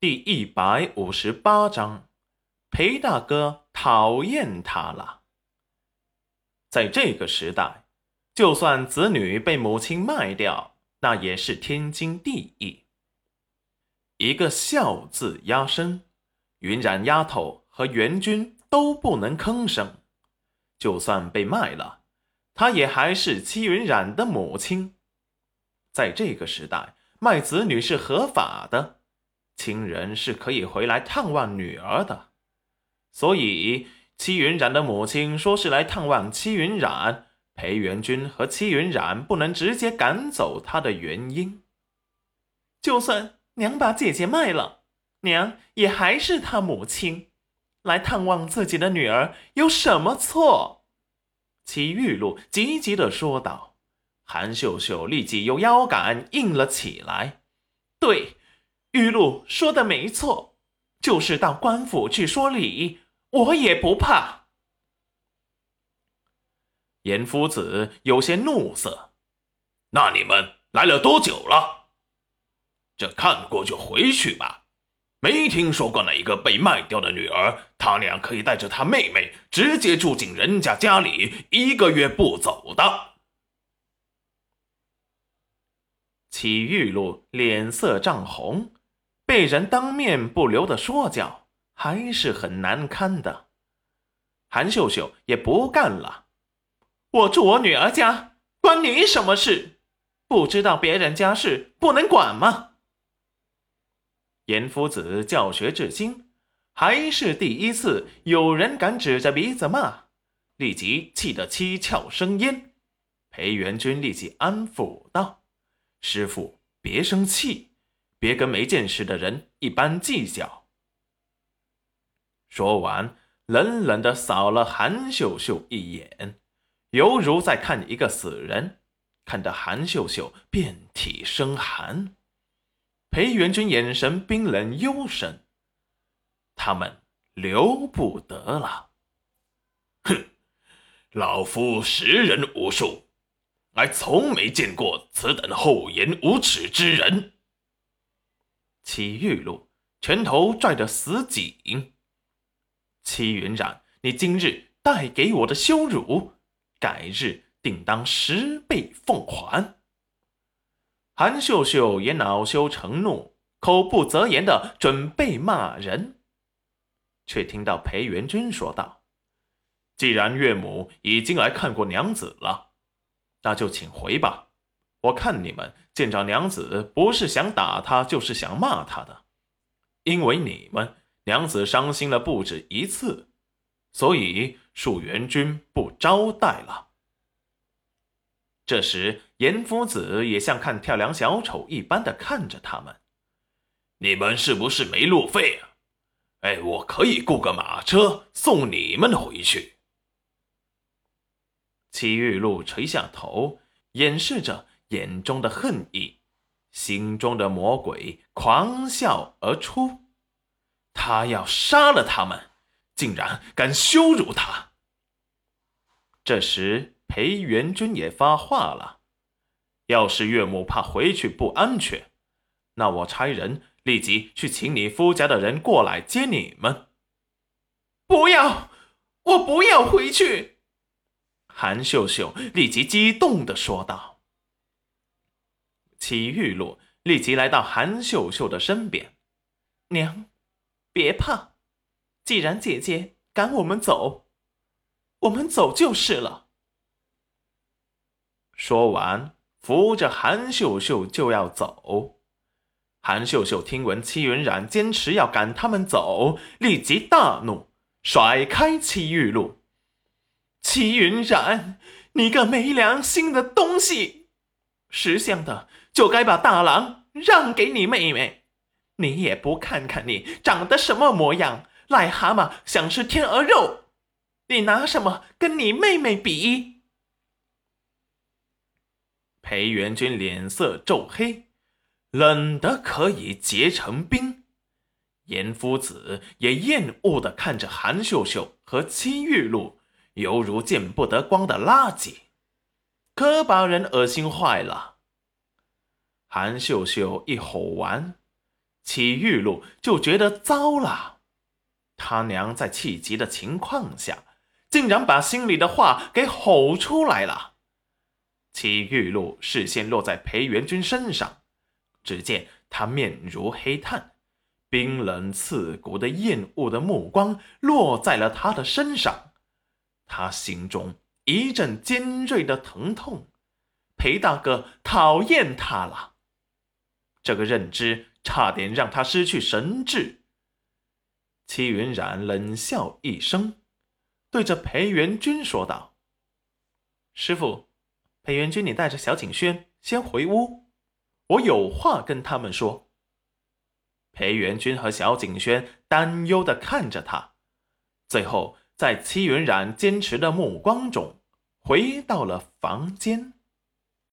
第一百五十八章，裴大哥讨厌他了。在这个时代，就算子女被母亲卖掉，那也是天经地义。一个孝字压身，云染丫头和元君都不能吭声。就算被卖了，她也还是戚云染的母亲。在这个时代，卖子女是合法的。亲人是可以回来探望女儿的，所以戚云染的母亲说是来探望戚云染，裴元君和戚云染不能直接赶走他的原因。就算娘把姐姐卖了，娘也还是他母亲，来探望自己的女儿有什么错？戚玉露急急的说道。韩秀秀立即用腰杆硬了起来，对。玉露说的没错，就是到官府去说理，我也不怕。严夫子有些怒色，那你们来了多久了？这看过就回去吧。没听说过哪一个被卖掉的女儿，他俩可以带着她妹妹直接住进人家家里，一个月不走的。齐玉露脸色涨红。被人当面不留的说教，还是很难堪的。韩秀秀也不干了，我住我女儿家，关你什么事？不知道别人家事不能管吗？严夫子教学至今，还是第一次有人敢指着鼻子骂，立即气得七窍生烟。裴元君立即安抚道：“师傅，别生气。”别跟没见识的人一般计较。说完，冷冷的扫了韩秀秀一眼，犹如在看一个死人，看得韩秀秀遍体生寒。裴元君眼神冰冷幽深，他们留不得了。哼，老夫识人无数，还从没见过此等厚颜无耻之人。齐玉露拳头拽得死紧。齐云染，你今日带给我的羞辱，改日定当十倍奉还。韩秀秀也恼羞成怒，口不择言的准备骂人，却听到裴元君说道：“既然岳母已经来看过娘子了，那就请回吧。”我看你们见着娘子，不是想打她，就是想骂她的，因为你们娘子伤心了不止一次，所以恕元君不招待了。这时，严夫子也像看跳梁小丑一般的看着他们：“你们是不是没路费啊？哎，我可以雇个马车送你们回去。”齐玉露垂下头，掩饰着。眼中的恨意，心中的魔鬼狂笑而出。他要杀了他们，竟然敢羞辱他。这时，裴元君也发话了：“要是岳母怕回去不安全，那我差人立即去请你夫家的人过来接你们。”不要，我不要回去！韩秀秀立即激动的说道。齐玉露立即来到韩秀秀的身边，娘，别怕，既然姐姐赶我们走，我们走就是了。说完，扶着韩秀秀就要走。韩秀秀听闻戚云染坚持要赶他们走，立即大怒，甩开戚玉露。戚云染，你个没良心的东西，识相的！就该把大郎让给你妹妹，你也不看看你长得什么模样，癞蛤蟆想吃天鹅肉，你拿什么跟你妹妹比？裴元君脸色骤黑，冷得可以结成冰。严夫子也厌恶的看着韩秀秀和戚玉露，犹如见不得光的垃圾，可把人恶心坏了。韩秀秀一吼完，戚玉露就觉得糟了。他娘在气急的情况下，竟然把心里的话给吼出来了。戚玉露视线落在裴元君身上，只见他面如黑炭，冰冷刺骨的厌恶的目光落在了他的身上，他心中一阵尖锐的疼痛。裴大哥讨厌他了，这个认知差点让他失去神智。戚云染冷笑一声，对着裴元君说道：“师傅，裴元君，你带着小景轩先回屋，我有话跟他们说。”裴元君和小景轩担忧的看着他，最后在戚云染坚持的目光中，回到了房间。